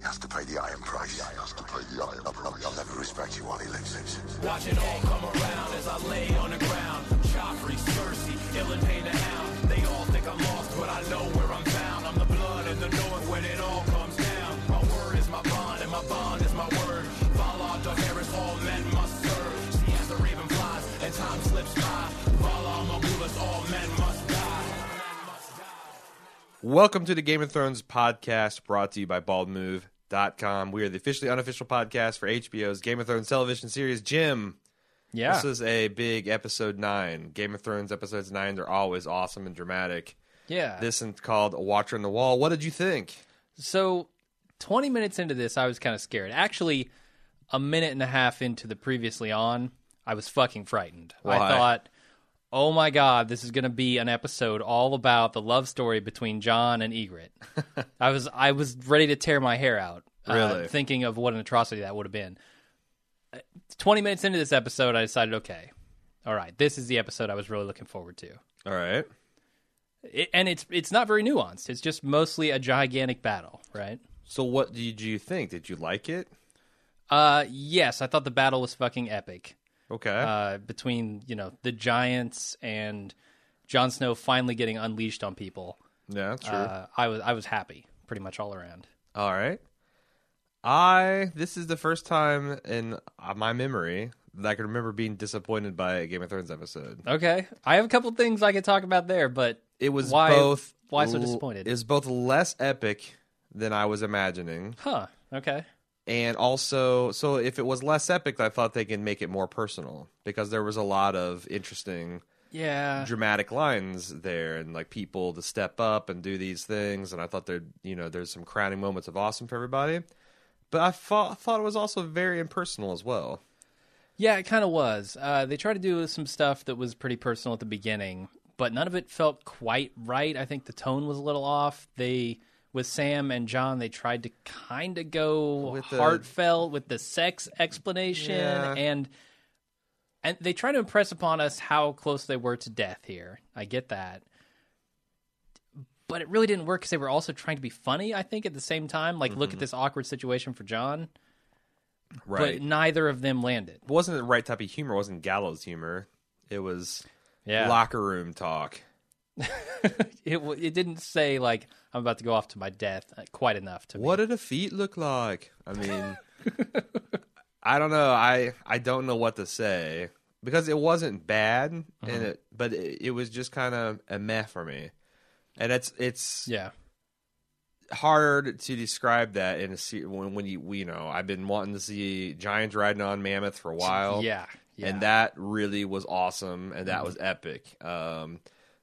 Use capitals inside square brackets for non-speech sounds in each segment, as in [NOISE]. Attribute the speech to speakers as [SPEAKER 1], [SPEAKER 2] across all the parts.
[SPEAKER 1] He has to pay the iron price. He has to pay the iron price. I'll never respect you while he lives.
[SPEAKER 2] Watch it all come around as I lay on the ground. Joffrey, Cersei, Illidan the Hound. They all think I'm lost, but I know where I'm found. I'm the blood in the north when it all
[SPEAKER 3] Welcome to the Game of Thrones podcast brought to you by baldmove.com. We are the officially unofficial podcast for HBO's Game of Thrones television series. Jim,
[SPEAKER 4] Yeah.
[SPEAKER 3] this is a big episode 9. Game of Thrones episodes 9 are always awesome and dramatic.
[SPEAKER 4] yeah.
[SPEAKER 3] This is called A Watcher on the Wall. What did you think?
[SPEAKER 4] so 20 minutes into this, I was kind of scared. Actually, a minute and a half into the previously on, I was fucking frightened.
[SPEAKER 3] Why?
[SPEAKER 4] I thought, oh my God, this is going to be an episode all about the love story between Jon and Ygritte. [LAUGHS] I was I was ready to tear my hair out. uh,
[SPEAKER 3] Really?
[SPEAKER 4] thinking of what an atrocity that would have been. Uh, 20 minutes into this episode, I decided, okay, all right, this is the episode I was really looking forward to.
[SPEAKER 3] All right.
[SPEAKER 4] It, and it's it's not very nuanced. It's just mostly a gigantic battle, right?
[SPEAKER 3] So what did you think? Did you like it?
[SPEAKER 4] Uh, yes, I thought the battle was fucking epic.
[SPEAKER 3] Okay.
[SPEAKER 4] Uh, between you know the giants and Jon Snow finally getting unleashed on people.
[SPEAKER 3] yeah, true.
[SPEAKER 4] Uh, I was I was happy pretty much all around.
[SPEAKER 3] All right. I this is the first time in uh, my memory that I can remember being disappointed by a Game of Thrones episode.
[SPEAKER 4] Okay, I have a couple things I could talk about there, but
[SPEAKER 3] It was
[SPEAKER 4] Why-
[SPEAKER 3] both
[SPEAKER 4] why so disappointed?
[SPEAKER 3] It was both less epic than I was imagining,
[SPEAKER 4] huh? Okay,
[SPEAKER 3] and also so if it was less epic, I thought they could make it more personal because there was a lot of interesting
[SPEAKER 4] yeah,
[SPEAKER 3] dramatic lines there and like people to step up and do these things and i thought there you know there's some crowning moments of awesome for everybody but i thought, thought it was also very impersonal as well
[SPEAKER 4] yeah, it kind of was. Uh, they tried to do some stuff that was pretty personal at the beginning, but none of it felt quite right. I think the tone was a little off. They with Sam and Jon, they tried to kind of go
[SPEAKER 3] With the-
[SPEAKER 4] heartfelt with the sex explanation,
[SPEAKER 3] Yeah.
[SPEAKER 4] and and they try to impress upon us how close they were to death here. I get that. But it really didn't work because they were also trying to be funny. I think at the same time, like look at mm-hmm. this awkward situation for Jon,
[SPEAKER 3] right
[SPEAKER 4] but neither of them landed.
[SPEAKER 3] it wasn't the right type of humor it wasn't gallows humor it was
[SPEAKER 4] Yeah,
[SPEAKER 3] locker room talk [LAUGHS]
[SPEAKER 4] it w- it didn't say like I'm about to go off to my death uh, quite enough to
[SPEAKER 3] what
[SPEAKER 4] me.
[SPEAKER 3] do the feet look like i mean [LAUGHS] i don't know i i don't know what to say because it wasn't bad
[SPEAKER 4] Uh-huh.
[SPEAKER 3] and it but it, it was just kind of a meh for me and it's it's
[SPEAKER 4] Yeah,
[SPEAKER 3] hard to describe that in a se- when when you we, you know I've been wanting to see giants riding on mammoth for a while.
[SPEAKER 4] yeah, yeah.
[SPEAKER 3] And that really was awesome and that was epic. Um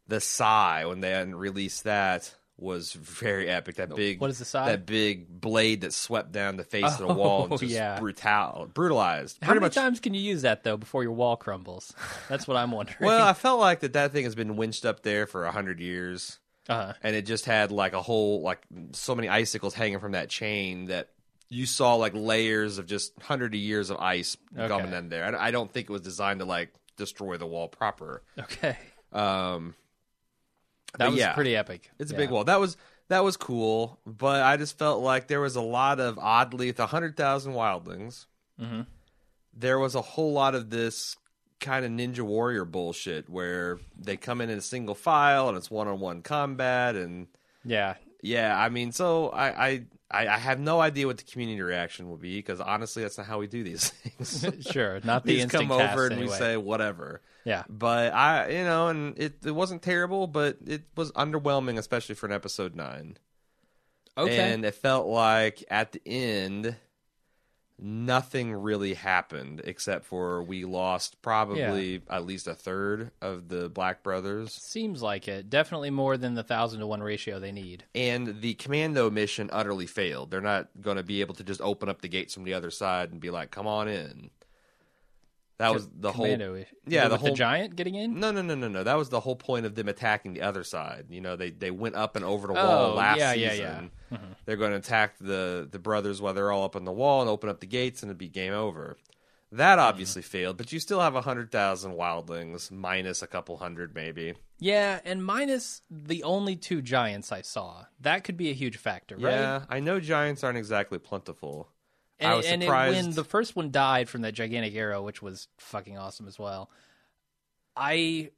[SPEAKER 3] the sigh when they hadn't released that was very epic. That big
[SPEAKER 4] What is the sigh?
[SPEAKER 3] That big blade that swept down the face of the [LAUGHS] wall and
[SPEAKER 4] Oh,
[SPEAKER 3] just
[SPEAKER 4] yeah.
[SPEAKER 3] brutal brutalized.
[SPEAKER 4] How many
[SPEAKER 3] much
[SPEAKER 4] times can you use that though before your wall crumbles? That's what I'm wondering.
[SPEAKER 3] well, I [LAUGHS] felt like that that thing has been winched up there for a hundred years.
[SPEAKER 4] uh
[SPEAKER 3] and it just had like a whole like so many icicles hanging from that chain that you saw like layers of just hundred of years of ice
[SPEAKER 4] Okay.
[SPEAKER 3] coming in there. I, I don't think it was designed to like destroy the wall proper.
[SPEAKER 4] okay,
[SPEAKER 3] Um,
[SPEAKER 4] that was
[SPEAKER 3] yeah.
[SPEAKER 4] pretty epic.
[SPEAKER 3] it's a
[SPEAKER 4] Yeah.
[SPEAKER 3] big wall. That was that was cool, but I just felt like there was a lot of oddly with hundred thousand wildlings.
[SPEAKER 4] Mhm.
[SPEAKER 3] There was a whole lot of this kind of ninja warrior bullshit where they come in in a single file and it's one on one combat and
[SPEAKER 4] Yeah,
[SPEAKER 3] Yeah, I mean, so I, I, I I have no idea what the community reaction will be because honestly, that's not how we do these [LAUGHS] things. [LAUGHS]
[SPEAKER 4] sure. Not the
[SPEAKER 3] come
[SPEAKER 4] instant cast
[SPEAKER 3] over and
[SPEAKER 4] anyway.
[SPEAKER 3] we say whatever.
[SPEAKER 4] yeah,
[SPEAKER 3] But I, you know, and it it wasn't terrible, but it was underwhelming, especially for an episode nine.
[SPEAKER 4] okay.
[SPEAKER 3] And it felt like at the end, nothing really happened except for we lost probably at least a third of the Black Brothers.
[SPEAKER 4] Seems like it. Definitely more than the thousand to one ratio they need.
[SPEAKER 3] and the commando mission utterly failed. They're not going to be able to just open up the gates from the other side and be like, "Come on in." That was the
[SPEAKER 4] Commando,
[SPEAKER 3] whole.
[SPEAKER 4] is-
[SPEAKER 3] yeah, the whole-
[SPEAKER 4] giant getting in.
[SPEAKER 3] No, no, no, no, no. That was the whole point of them attacking the other side. You know, they they went up and over the wall
[SPEAKER 4] Oh,
[SPEAKER 3] last
[SPEAKER 4] yeah, yeah,
[SPEAKER 3] season.
[SPEAKER 4] yeah. Mm-hmm.
[SPEAKER 3] They're going to attack the the brothers while they're all up on the wall and open up the gates, and it'd be game over. That obviously failed, but you still have 100,000 wildlings minus a couple hundred maybe.
[SPEAKER 4] Yeah, and minus the only two giants I saw. That could be a huge factor, right?
[SPEAKER 3] Yeah, I know giants aren't exactly plentiful.
[SPEAKER 4] And,
[SPEAKER 3] I was
[SPEAKER 4] and it- when the first one died from that gigantic arrow, which was fucking awesome as well. I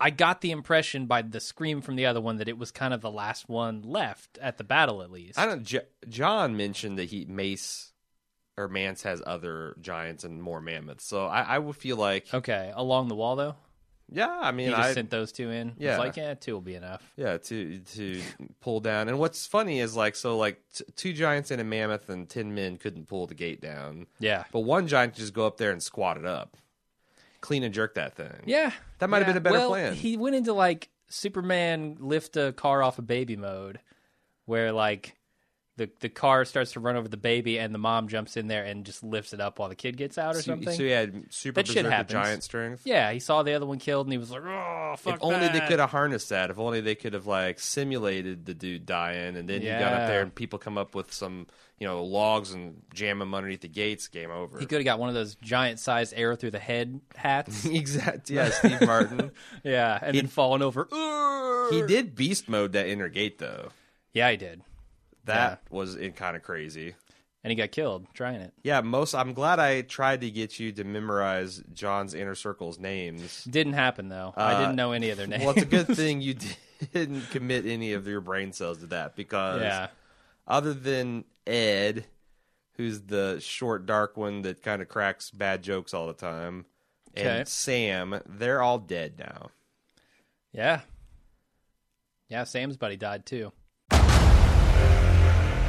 [SPEAKER 4] I got the impression by the scream from the other one that it was kind of the last one left at the battle, at least.
[SPEAKER 3] I don't. J- Jon mentioned that he Mace or Mance has other giants and more mammoths, so I, I would feel like
[SPEAKER 4] Okay, along the wall though,
[SPEAKER 3] yeah. I
[SPEAKER 4] he
[SPEAKER 3] mean,
[SPEAKER 4] just
[SPEAKER 3] I
[SPEAKER 4] sent those two in.
[SPEAKER 3] Yeah.
[SPEAKER 4] like yeah, two will be enough.
[SPEAKER 3] yeah to to pull down. And what's funny is like so like t- two giants and a mammoth and ten men couldn't pull the gate down,
[SPEAKER 4] Yeah,
[SPEAKER 3] but one giant could just go up there and squat it up, clean and jerk that thing.
[SPEAKER 4] yeah,
[SPEAKER 3] That might have been a better
[SPEAKER 4] well,
[SPEAKER 3] plan.
[SPEAKER 4] He went into like Superman lift a car off a baby mode, where like. The, the car starts to run over the baby and the mom jumps in there and just lifts it up while the kid gets out or
[SPEAKER 3] So,
[SPEAKER 4] something.
[SPEAKER 3] so he had super
[SPEAKER 4] That shit happens.
[SPEAKER 3] giant strength.
[SPEAKER 4] Yeah, he saw the other one killed, and he was like, "Oh, fuck
[SPEAKER 3] if only they could have harnessed that. If only they could have like simulated the dude dying, and then you got up there and people come up with some you know logs and jam them underneath the gates. Game over.
[SPEAKER 4] He could have got one of those giant-sized arrow through the head hats. [LAUGHS]
[SPEAKER 3] exact. Yeah, Steve Martin. [LAUGHS]
[SPEAKER 4] yeah, and then falling over.
[SPEAKER 3] He did beast mode that inner gate though.
[SPEAKER 4] Yeah, he did,
[SPEAKER 3] That was kind of crazy.
[SPEAKER 4] and he got killed trying it.
[SPEAKER 3] Yeah, most. I'm glad I tried to get you to memorize Jon's inner circle's names.
[SPEAKER 4] Didn't happen though. I
[SPEAKER 3] Uh,
[SPEAKER 4] didn't know any of their names.
[SPEAKER 3] Well, it's a good [LAUGHS] thing you didn't commit any of your brain cells to that because
[SPEAKER 4] yeah,
[SPEAKER 3] other than Ed, who's the short, dark one that kind of cracks bad jokes all the time,
[SPEAKER 4] Okay.
[SPEAKER 3] and Sam, they're all dead now.
[SPEAKER 4] yeah, yeah. Sam's buddy died too.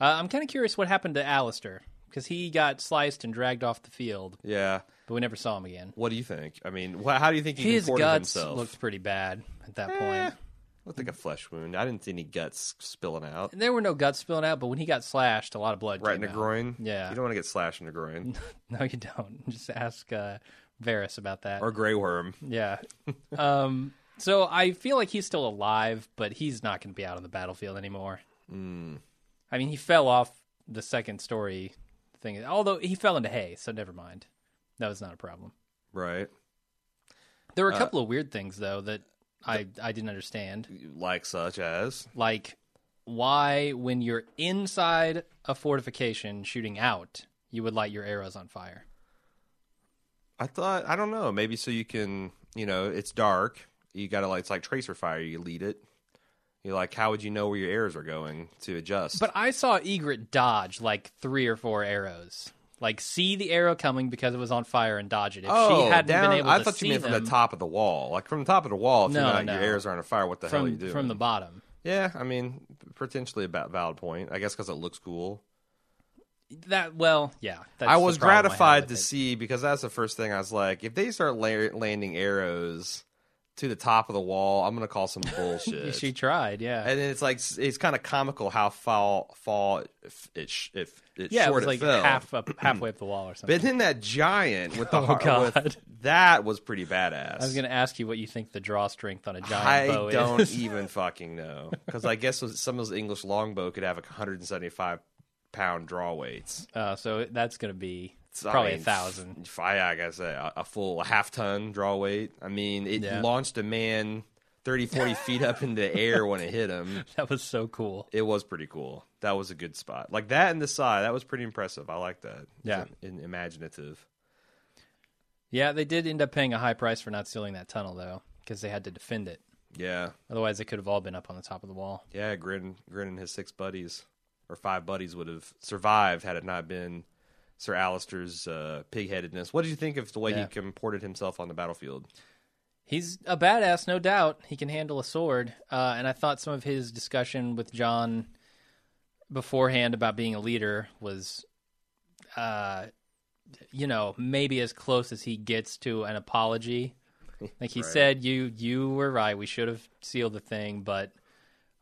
[SPEAKER 4] Uh, I'm kind of curious what happened to Alliser because he got sliced and dragged off the field,
[SPEAKER 3] Yeah.
[SPEAKER 4] but we never saw him again.
[SPEAKER 3] What do you think? I mean, wh- how do you think he
[SPEAKER 4] His
[SPEAKER 3] comported
[SPEAKER 4] guts
[SPEAKER 3] himself?
[SPEAKER 4] looked pretty bad at that
[SPEAKER 3] Eh,
[SPEAKER 4] point.
[SPEAKER 3] looked like a flesh wound. I didn't see any guts spilling out.
[SPEAKER 4] There were no guts spilling out, but when he got slashed, a lot of blood
[SPEAKER 3] Right
[SPEAKER 4] came
[SPEAKER 3] in the
[SPEAKER 4] out.
[SPEAKER 3] groin.
[SPEAKER 4] Yeah.
[SPEAKER 3] You don't want to get slashed in the groin [LAUGHS]
[SPEAKER 4] No, you don't. [LAUGHS] Just ask uh, Varys about that.
[SPEAKER 3] or gray worm.
[SPEAKER 4] yeah. [LAUGHS] um, so I feel like he's still alive, but he's not going to be out on the battlefield anymore. I mean, he fell off the second story thing, although he fell into hay, so never mind. That was not a problem.
[SPEAKER 3] Right.
[SPEAKER 4] There
[SPEAKER 3] Uh,
[SPEAKER 4] were a couple of weird things though that I I didn't understand,
[SPEAKER 3] Like such as.
[SPEAKER 4] like why when you're inside a fortification shooting out, you would light your arrows on fire.
[SPEAKER 3] I thought I don't know. Maybe so you can, you know, it's dark. You got to like it's like tracer fire. You lead it. You're like, how would you know where your arrows are going to adjust?
[SPEAKER 4] But I saw Ygritte dodge like three or four arrows. Like see the arrow coming because it was on fire and dodge it. If
[SPEAKER 3] oh,
[SPEAKER 4] she hadn't
[SPEAKER 3] down,
[SPEAKER 4] been able
[SPEAKER 3] I
[SPEAKER 4] to
[SPEAKER 3] thought
[SPEAKER 4] see
[SPEAKER 3] you meant from
[SPEAKER 4] them
[SPEAKER 3] the top of the wall. Like from the top of the wall, if
[SPEAKER 4] No,
[SPEAKER 3] you're not,
[SPEAKER 4] no.
[SPEAKER 3] your arrows are on fire. What the hell are you
[SPEAKER 4] from
[SPEAKER 3] doing?
[SPEAKER 4] from the bottom.
[SPEAKER 3] yeah, I mean, potentially a valid point. I guess because it looks cool.
[SPEAKER 4] That well, yeah.
[SPEAKER 3] I was
[SPEAKER 4] problem I
[SPEAKER 3] gratified to
[SPEAKER 4] it.
[SPEAKER 3] see because that's the first thing I was like, if they start la- landing arrows to the top of the wall, I'm gonna call some [LAUGHS] bullshit.
[SPEAKER 4] She tried, yeah.
[SPEAKER 3] and then it's like it's kind of comical how fall fall if it sh- if it
[SPEAKER 4] yeah, it was like
[SPEAKER 3] fell.
[SPEAKER 4] half up, [CLEARS THROAT] halfway up the wall or something.
[SPEAKER 3] But then that giant with the [LAUGHS]
[SPEAKER 4] Oh, God.
[SPEAKER 3] with- that was pretty badass.
[SPEAKER 4] I was to ask you what you think the draw strength on a giant
[SPEAKER 3] I
[SPEAKER 4] bow
[SPEAKER 3] don't [LAUGHS] even fucking know because I guess some of those English longbow could have like 175 pound draw weights.
[SPEAKER 4] Uh, so that's to be
[SPEAKER 3] So, I
[SPEAKER 4] probably
[SPEAKER 3] mean,
[SPEAKER 4] a thousand.
[SPEAKER 3] I, gotta a, a full a half ton draw weight. I mean, it
[SPEAKER 4] Yeah.
[SPEAKER 3] launched a man 30, 40 [LAUGHS] feet up in the air when it hit him. [LAUGHS]
[SPEAKER 4] That was so cool.
[SPEAKER 3] It was pretty cool. That was a good spot. Like that and the side, that was pretty impressive. I like that.
[SPEAKER 4] Yeah.
[SPEAKER 3] In- imaginative.
[SPEAKER 4] Yeah, they did end up paying a high price for not sealing that tunnel though, because they had to defend it.
[SPEAKER 3] Yeah,
[SPEAKER 4] Otherwise, they could have all been up on the top of the wall.
[SPEAKER 3] yeah. Grenn, Grenn and his six buddies or five buddies would have survived had it not been Sir Alliser's uh, pigheadedness. What did you think of the way
[SPEAKER 4] Yeah.
[SPEAKER 3] he comported himself on the battlefield?
[SPEAKER 4] He's a badass, no doubt. He can handle a sword. Uh, and I thought some of his discussion with Jon beforehand about being a leader was uh, you know, maybe as close as he gets to an apology. [LAUGHS] Like he said, you you were right. We should have sealed the thing, but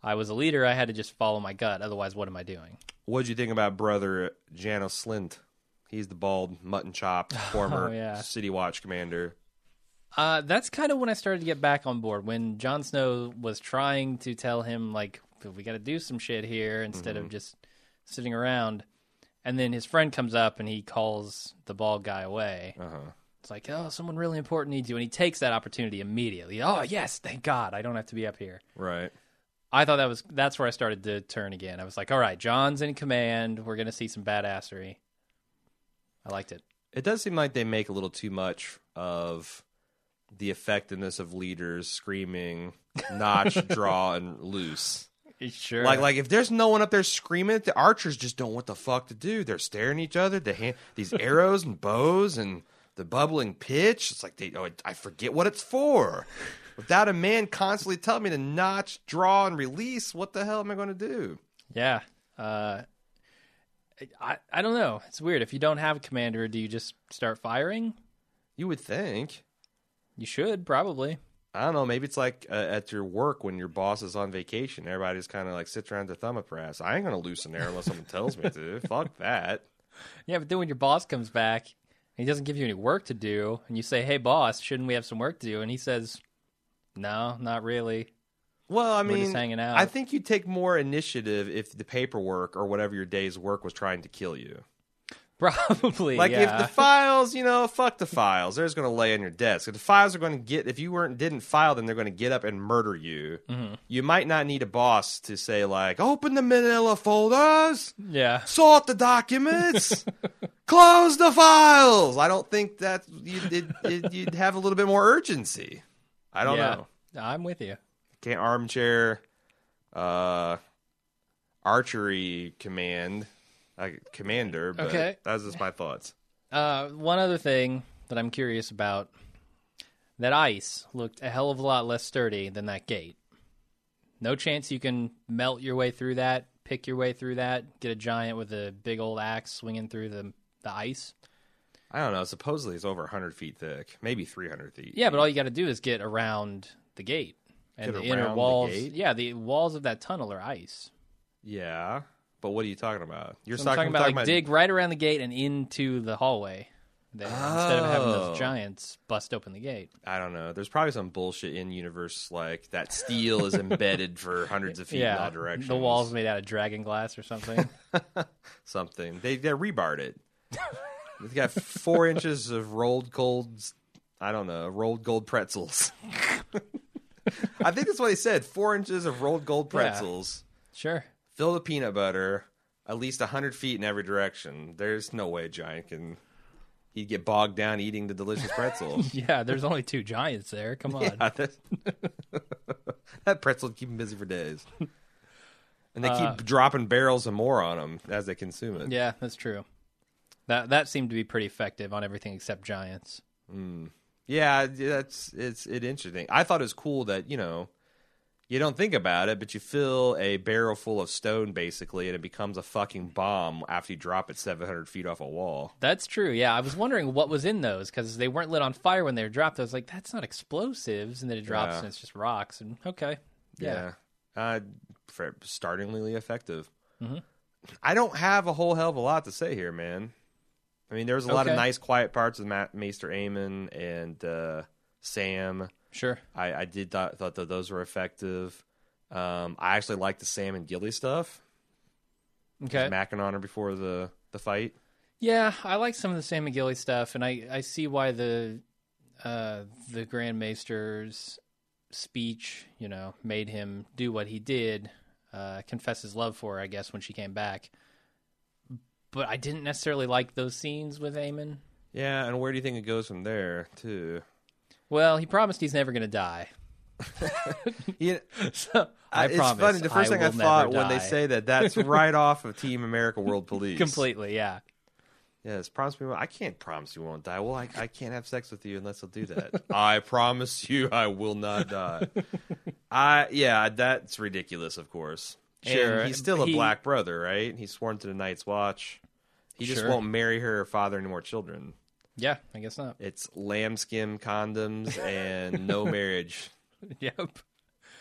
[SPEAKER 4] I was a leader. I had to just follow my gut. Otherwise, what am I doing?
[SPEAKER 3] What'd you think about brother Janos Slynt? He's the bald mutton chop [SIGHS] former
[SPEAKER 4] Oh, yeah.
[SPEAKER 3] City Watch commander.
[SPEAKER 4] Uh, that's kind of when I started to get back on board. When Jon Snow was trying to tell him, like, we got to do some shit here instead of just sitting around. And then his friend comes up and he calls the bald guy away.
[SPEAKER 3] Uh-huh.
[SPEAKER 4] It's like, oh, someone really important needs you. And he takes that opportunity immediately. Oh, yes, thank God. I don't have to be up here.
[SPEAKER 3] Right.
[SPEAKER 4] I thought that was that's where I started to turn again. I was like, all right, Jon's in command. We're going to see some badassery. I liked it.
[SPEAKER 3] It does seem like they make a little too much of the effectiveness of leaders screaming, notch, [LAUGHS] draw, and loose.
[SPEAKER 4] Sure.
[SPEAKER 3] Like, like if there's no one up there screaming, the archers just don't know what the fuck to do. They're staring at each other. The hand these [LAUGHS] arrows and bows and the bubbling pitch. It's like they, oh, I forget what it's for. Without a man constantly telling me to notch, draw, and release, what the hell am I going to do?
[SPEAKER 4] Yeah. Uh, I I don't know. It's weird. If you don't have a commander, do you just start firing?
[SPEAKER 3] You would think.
[SPEAKER 4] You should probably.
[SPEAKER 3] I don't know. Maybe it's like uh, at your work when your boss is on vacation. Everybody just kind of like sits around their thumb ass. I ain't gonna loosen there unless someone tells me to. [LAUGHS] Fuck that.
[SPEAKER 4] Yeah, but then when your boss comes back and he doesn't give you any work to do, and you say, "Hey, boss, shouldn't we have some work to do?" and he says, "No, not really."
[SPEAKER 3] Well, I mean,
[SPEAKER 4] hanging out.
[SPEAKER 3] I think you take more initiative if the paperwork or whatever your day's work was trying to kill you. [LAUGHS]
[SPEAKER 4] Probably.
[SPEAKER 3] Like
[SPEAKER 4] yeah.
[SPEAKER 3] if the files, you know, fuck the files. They're just going to lay on your desk. If the files are going to get, if you weren't didn't file them, they're going to get up and murder you.
[SPEAKER 4] Mm-hmm.
[SPEAKER 3] You might not need a boss to say like, open the Manila folders,
[SPEAKER 4] yeah.
[SPEAKER 3] sort the documents, [LAUGHS] close the files. I don't think that you'd, it, it, you'd have a little bit more urgency. I don't
[SPEAKER 4] yeah.
[SPEAKER 3] know.
[SPEAKER 4] I'm with you.
[SPEAKER 3] Can't armchair, uh, archery command, uh, commander. But
[SPEAKER 4] Okay.
[SPEAKER 3] that's just my thoughts.
[SPEAKER 4] Uh, one other thing that I'm curious about that ice looked a hell of a lot less sturdy than that gate. No chance you can melt your way through that, pick your way through that, get a giant with a big old axe swinging through the the ice.
[SPEAKER 3] I don't know. Supposedly it's over 100 feet thick, maybe 300 feet.
[SPEAKER 4] Yeah, but all you got to do is get around the gate and the inner
[SPEAKER 3] around the
[SPEAKER 4] walls. Yeah, the walls of that tunnel are ice.
[SPEAKER 3] Yeah, but what are you talking about? You're
[SPEAKER 4] So I'm talking about like dig right around the gate and into the hallway. Then, Instead of having
[SPEAKER 3] Oh.
[SPEAKER 4] those giants bust open the gate.
[SPEAKER 3] I don't know. There's probably some bullshit in universe like that steel is embedded [LAUGHS] for hundreds of feet in all directions.
[SPEAKER 4] the walls made out of dragon glass or something. [LAUGHS]
[SPEAKER 3] something. They they rebarred it. They've got four [LAUGHS] inches of rolled gold. I don't know, rolled gold pretzels. I think that's what he said. Four inches of rolled gold pretzels
[SPEAKER 4] sure.
[SPEAKER 3] Fill the peanut butter, at least hundred feet in every direction. There's no way a giant can. He'd get bogged down eating the delicious pretzel. [LAUGHS]
[SPEAKER 4] Yeah, there's only two giants there. Come [LAUGHS] on.
[SPEAKER 3] Yeah, that, [LAUGHS] that pretzel would keep him busy for days. And they
[SPEAKER 4] Uh,
[SPEAKER 3] keep dropping barrels of more on them as they consume it.
[SPEAKER 4] Yeah, that's true. That that seemed to be pretty effective on everything except giants.
[SPEAKER 3] Yeah, that's it's it interesting. I thought it was cool that you know you don't think about it, but you fill a barrel full of stone basically, and it becomes a fucking bomb after you drop it seven hundred feet off a wall.
[SPEAKER 4] That's true. Yeah, I was wondering what was in those because they weren't lit on fire when they were dropped. I was like, that's not explosives, and then it drops
[SPEAKER 3] Yeah.
[SPEAKER 4] and it's just rocks. And okay, yeah,
[SPEAKER 3] Yeah, uh, startlingly effective.
[SPEAKER 4] Mm-hmm.
[SPEAKER 3] I don't have a whole hell of a lot to say here, man. I mean, there was a lot of nice, quiet parts with Ma- Maester Aemon and uh, Sam.
[SPEAKER 4] sure.
[SPEAKER 3] I, I did th- thought that those were effective. Um, I actually liked the Sam and Gilly stuff.
[SPEAKER 4] Okay.
[SPEAKER 3] Macking on her before the, the fight.
[SPEAKER 4] Yeah, I like some of the Sam McGilly stuff, and I, I see why the uh, the Grand Maester's speech, you know, made him do what he did, uh, confess his love for her, I guess, when she came back. But I didn't necessarily like those scenes with Aemon.
[SPEAKER 3] Yeah, and where do you think it goes from there, too?
[SPEAKER 4] Well, he promised he's never going to die. [LAUGHS]
[SPEAKER 3] Yeah,
[SPEAKER 4] So I
[SPEAKER 3] it's
[SPEAKER 4] promise.
[SPEAKER 3] funny. The first thing I thought when they say that, that's [LAUGHS] right off of Team America World Police.
[SPEAKER 4] completely, yeah.
[SPEAKER 3] Yes, promise me. I can't promise you won't die. Well, I, I can't have sex with you unless I'll do that. I [LAUGHS] promise you, I will not die. I yeah, that's ridiculous. Of course,
[SPEAKER 4] Sure,
[SPEAKER 3] And he's still a
[SPEAKER 4] he-
[SPEAKER 3] black brother, right? He's sworn to the Night's Watch. He just
[SPEAKER 4] Sure.
[SPEAKER 3] won't marry her or father any more children.
[SPEAKER 4] Yeah, I guess not.
[SPEAKER 3] It's lambskin condoms and [LAUGHS] no marriage.
[SPEAKER 4] yep.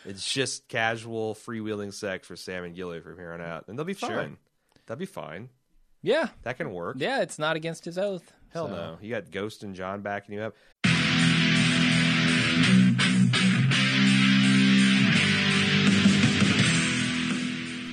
[SPEAKER 3] It's just casual freewheeling sex for Sam and Gilly from here on out, and they'll be fine.
[SPEAKER 4] Sure.
[SPEAKER 3] That'll be fine.
[SPEAKER 4] Yeah.
[SPEAKER 3] That can work.
[SPEAKER 4] Yeah, it's not against his oath.
[SPEAKER 3] Hell
[SPEAKER 4] so.
[SPEAKER 3] no. You got Ghost and Jon backing you up.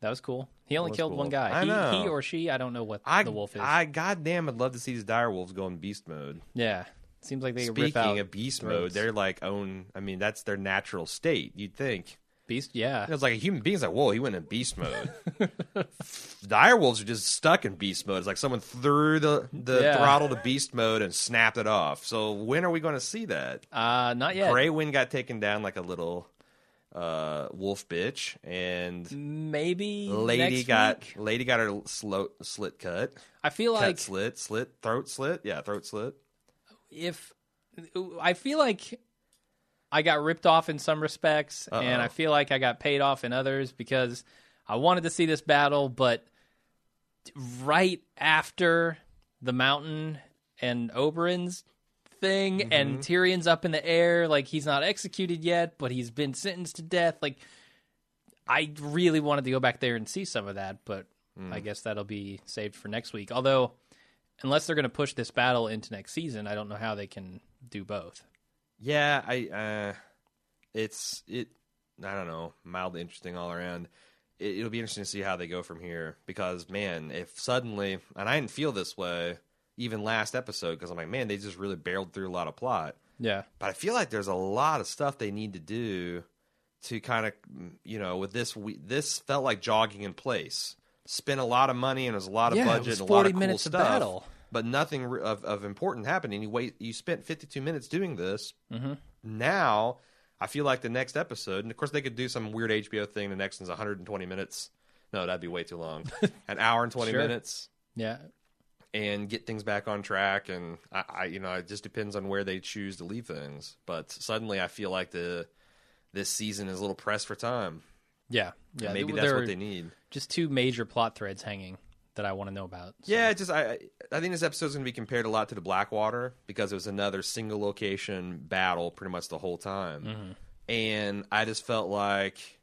[SPEAKER 4] That was cool. He only killed
[SPEAKER 3] cool.
[SPEAKER 4] one guy.
[SPEAKER 3] I
[SPEAKER 4] he,
[SPEAKER 3] know.
[SPEAKER 4] he or she, I don't know what
[SPEAKER 3] I,
[SPEAKER 4] the wolf is.
[SPEAKER 3] I goddamn would love to see these dire wolves go in beast mode.
[SPEAKER 4] yeah. Seems like they could rip out
[SPEAKER 3] Speaking of beast mode, they're like own. I mean, that's their natural state. You'd think.
[SPEAKER 4] beast. Yeah.
[SPEAKER 3] It's like a human being's like, whoa, he went in beast mode. [LAUGHS] dire wolves are just stuck in beast mode. It's like someone threw the the
[SPEAKER 4] Yeah.
[SPEAKER 3] throttle to beast mode and snapped it off. So when are we going to see that?
[SPEAKER 4] Uh, not yet.
[SPEAKER 3] Grey Wind got taken down like a little uh, wolf bitch, and
[SPEAKER 4] Maybe
[SPEAKER 3] lady got
[SPEAKER 4] week?
[SPEAKER 3] lady got her slo- slit cut,
[SPEAKER 4] I feel
[SPEAKER 3] cut
[SPEAKER 4] like
[SPEAKER 3] slit, slit, throat slit. Yeah, throat slit.
[SPEAKER 4] if I feel like I got ripped off in some respects, and
[SPEAKER 3] Uh-oh.
[SPEAKER 4] I feel like I got paid off in others because I wanted to see this battle, but right after the mountain and Oberyn's thing,
[SPEAKER 3] Mm-hmm.
[SPEAKER 4] and Tyrion's up in the air, like he's not executed yet, but he's been sentenced to death. Like I really wanted to go back there and see some of that, but
[SPEAKER 3] Mm.
[SPEAKER 4] I guess that'll be saved for next week. Although, unless they're going to push this battle into next season, I don't know how they can do both.
[SPEAKER 3] Yeah, I uh it's it I don't know, mildly interesting all around. It, it'll be interesting to see how they go from here because man, if suddenly and I didn't feel this way even last episode because I'm like, man, they just really barreled through a lot of plot.
[SPEAKER 4] Yeah.
[SPEAKER 3] But I feel like there's a lot of stuff they need to do to kind of you know, with this we, this felt like jogging in place. Spent a lot of money and was a lot of
[SPEAKER 4] Yeah,
[SPEAKER 3] budget and a lot
[SPEAKER 4] 40
[SPEAKER 3] of cool
[SPEAKER 4] minutes of
[SPEAKER 3] stuff
[SPEAKER 4] battle.
[SPEAKER 3] but nothing of, of important happened. And you wait, you spent 52 minutes doing this.
[SPEAKER 4] Mm-hmm.
[SPEAKER 3] Now, I feel like the next episode, and of course they could do some weird HBO thing. The next one's 120 minutes. No, that'd be way too long. [LAUGHS] An hour and 20
[SPEAKER 4] Sure.
[SPEAKER 3] minutes,
[SPEAKER 4] Yeah.
[SPEAKER 3] And get things back on track. And I, I, you know, it just depends on where they choose to leave things. But suddenly, I feel like the this season is a little pressed for time.
[SPEAKER 4] Yeah. Yeah.
[SPEAKER 3] Maybe
[SPEAKER 4] there
[SPEAKER 3] that's what they need.
[SPEAKER 4] Just two major plot threads hanging that I want to know about. So-
[SPEAKER 3] Yeah, just I I- think this episode's going to be compared a lot to the Blackwater because it was another single location battle pretty much the whole time, mm-hmm. and I just felt like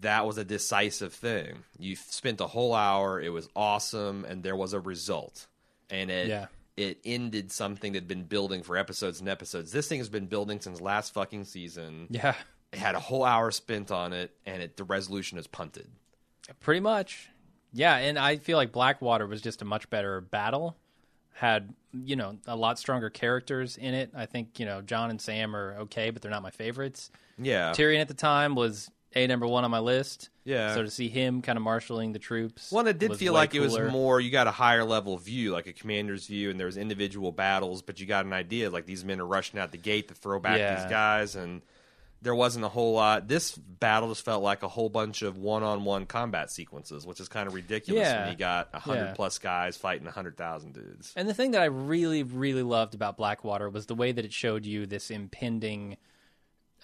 [SPEAKER 3] that was a decisive thing. You spent a whole hour, it was awesome, and there was a result, and it
[SPEAKER 4] Yeah.
[SPEAKER 3] it ended something that had been building for episodes and episodes. This thing has been building since last fucking season.
[SPEAKER 4] Yeah.
[SPEAKER 3] It had a whole hour spent on it, and it the resolution is punted.
[SPEAKER 4] Pretty much. Yeah, and I feel like Blackwater was just a much better battle. Had you know a lot stronger characters in it. I think you know Jon and Sam are okay, but they're not my favorites.
[SPEAKER 3] Yeah.
[SPEAKER 4] Tyrion at the time was a number one on my list.
[SPEAKER 3] Yeah.
[SPEAKER 4] So to see him kind of marshaling the troops,
[SPEAKER 3] One, it did feel like it was more. You got a higher level view, like a commander's view, and there was individual battles, but you got an idea. Like these men are rushing out the gate to throw back
[SPEAKER 4] Yeah.
[SPEAKER 3] these guys, and there wasn't a whole lot. This battle just felt like a whole bunch of one-on-one combat sequences, which is kind of ridiculous
[SPEAKER 4] Yeah.
[SPEAKER 3] when you got a hundred
[SPEAKER 4] Yeah.
[SPEAKER 3] plus guys fighting a hundred thousand dudes.
[SPEAKER 4] And the thing that I really, really loved about Blackwater was the way that it showed you this impending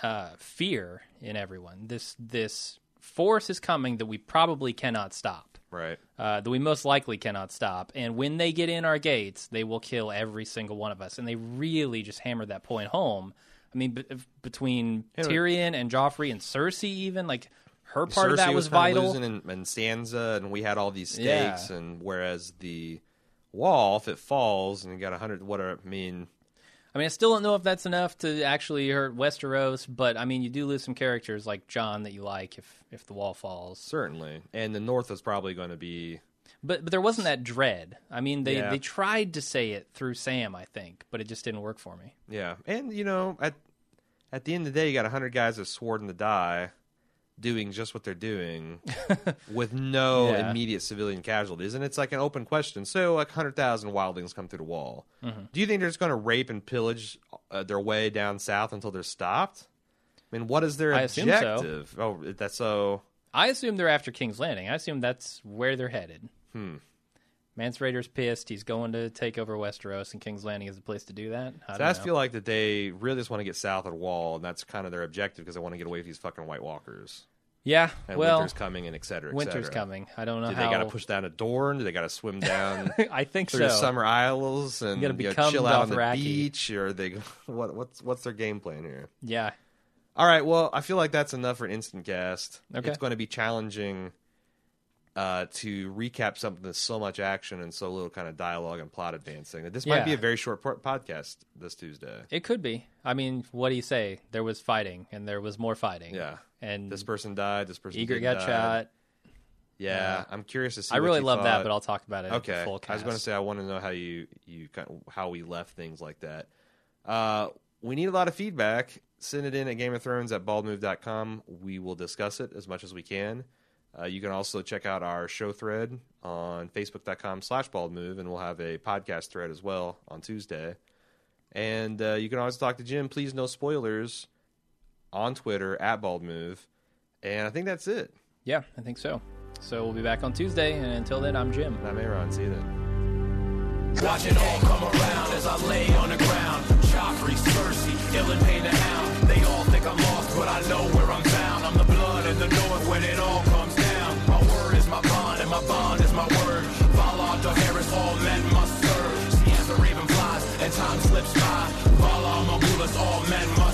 [SPEAKER 4] uh, fear in everyone. This this force is coming that we probably cannot stop.
[SPEAKER 3] Right.
[SPEAKER 4] Uh, that we most likely cannot stop. And when they get in our gates, they will kill every single one of us. And they really just hammered that point home. I mean, b- between
[SPEAKER 3] Yeah,
[SPEAKER 4] Tyrion and Joffrey and Cersei, even like her part of that was,
[SPEAKER 3] kinda
[SPEAKER 4] vital.
[SPEAKER 3] and, and Sansa, and we had all these
[SPEAKER 4] Yeah.
[SPEAKER 3] stakes. And whereas the wall, if it falls, and you got a hundred, what I mean,
[SPEAKER 4] I mean, I still don't know if that's enough to actually hurt Westeros, but I mean, you do lose some characters like Jon that you like if if the wall falls.
[SPEAKER 3] certainly. And the North is probably going to be
[SPEAKER 4] But but there wasn't that dread. I mean, they
[SPEAKER 3] Yeah.
[SPEAKER 4] they tried to say it through Sam, I think, but it just didn't work for me.
[SPEAKER 3] Yeah, and you know, at at the end of the day, you got hundred guys that sworn to die, doing just what they're doing, [LAUGHS] with no
[SPEAKER 4] Yeah.
[SPEAKER 3] immediate civilian casualties, and it's like an open question. So, like hundred thousand wildlings come through the wall.
[SPEAKER 4] Mm-hmm.
[SPEAKER 3] Do you think they're just going to rape and pillage uh, their way down south until they're stopped? I mean, what is their
[SPEAKER 4] I assume so.
[SPEAKER 3] objective? Oh, that's so.
[SPEAKER 4] I assume they're after King's Landing. I assume that's where they're headed. Hmm. Mance Rayder's pissed. He's going to take over Westeros, and King's Landing is the place to do that. I
[SPEAKER 3] So I just
[SPEAKER 4] know.
[SPEAKER 3] feel like that they really just want to get south of the wall, and that's kind of their objective because they want to get away from these fucking White Walkers.
[SPEAKER 4] yeah.
[SPEAKER 3] And
[SPEAKER 4] well,
[SPEAKER 3] winter's coming, and et cetera, et
[SPEAKER 4] winter's
[SPEAKER 3] cetera.
[SPEAKER 4] coming. I don't know
[SPEAKER 3] Do
[SPEAKER 4] how.
[SPEAKER 3] they got to push down a door? Do they got to swim [LAUGHS] down
[SPEAKER 4] I think
[SPEAKER 3] through
[SPEAKER 4] so.
[SPEAKER 3] summer isles and
[SPEAKER 4] gotta
[SPEAKER 3] you know, chill out on the beach? Or are they [LAUGHS] what? What's what's their game plan here?
[SPEAKER 4] Yeah.
[SPEAKER 3] All right. Well, I feel like that's enough for an instant cast.
[SPEAKER 4] Okay.
[SPEAKER 3] It's going to be challenging uh, to recap something that's so much action and so little kind of dialogue and plot advancing. This might
[SPEAKER 4] Yeah.
[SPEAKER 3] be a very short po- podcast this Tuesday.
[SPEAKER 4] It could be. I mean, what do you say? There was fighting, and there was more fighting.
[SPEAKER 3] Yeah.
[SPEAKER 4] And
[SPEAKER 3] This person died. This person Ygritte
[SPEAKER 4] got shot.
[SPEAKER 3] Yeah, I'm curious to see.
[SPEAKER 4] I really love that, but I'll talk about it.
[SPEAKER 3] Okay. I was going to say I want to know how you you kind of, how we left things like that. Uh, we need a lot of feedback. Send it in at Game of Thrones at baldmove.com. We will discuss it as much as we can. Uh, you can also check out our show thread on facebook.com slash baldmove, and we'll have a podcast thread as well on Tuesday. And uh, you can always talk to Jim. Please, no spoilers on Twitter at baldmove. And I think that's it.
[SPEAKER 4] Yeah, I think so. So we'll be back on Tuesday, and until then, I'm Jim.
[SPEAKER 3] And I'm Aaron. See you then.
[SPEAKER 2] Watch it all come around as I lay on the ground. Joffrey, Cersei, Ilyn Payne the Hound. They all think I'm lost, but I know where I'm bound. I'm the blood in the north when it all all men must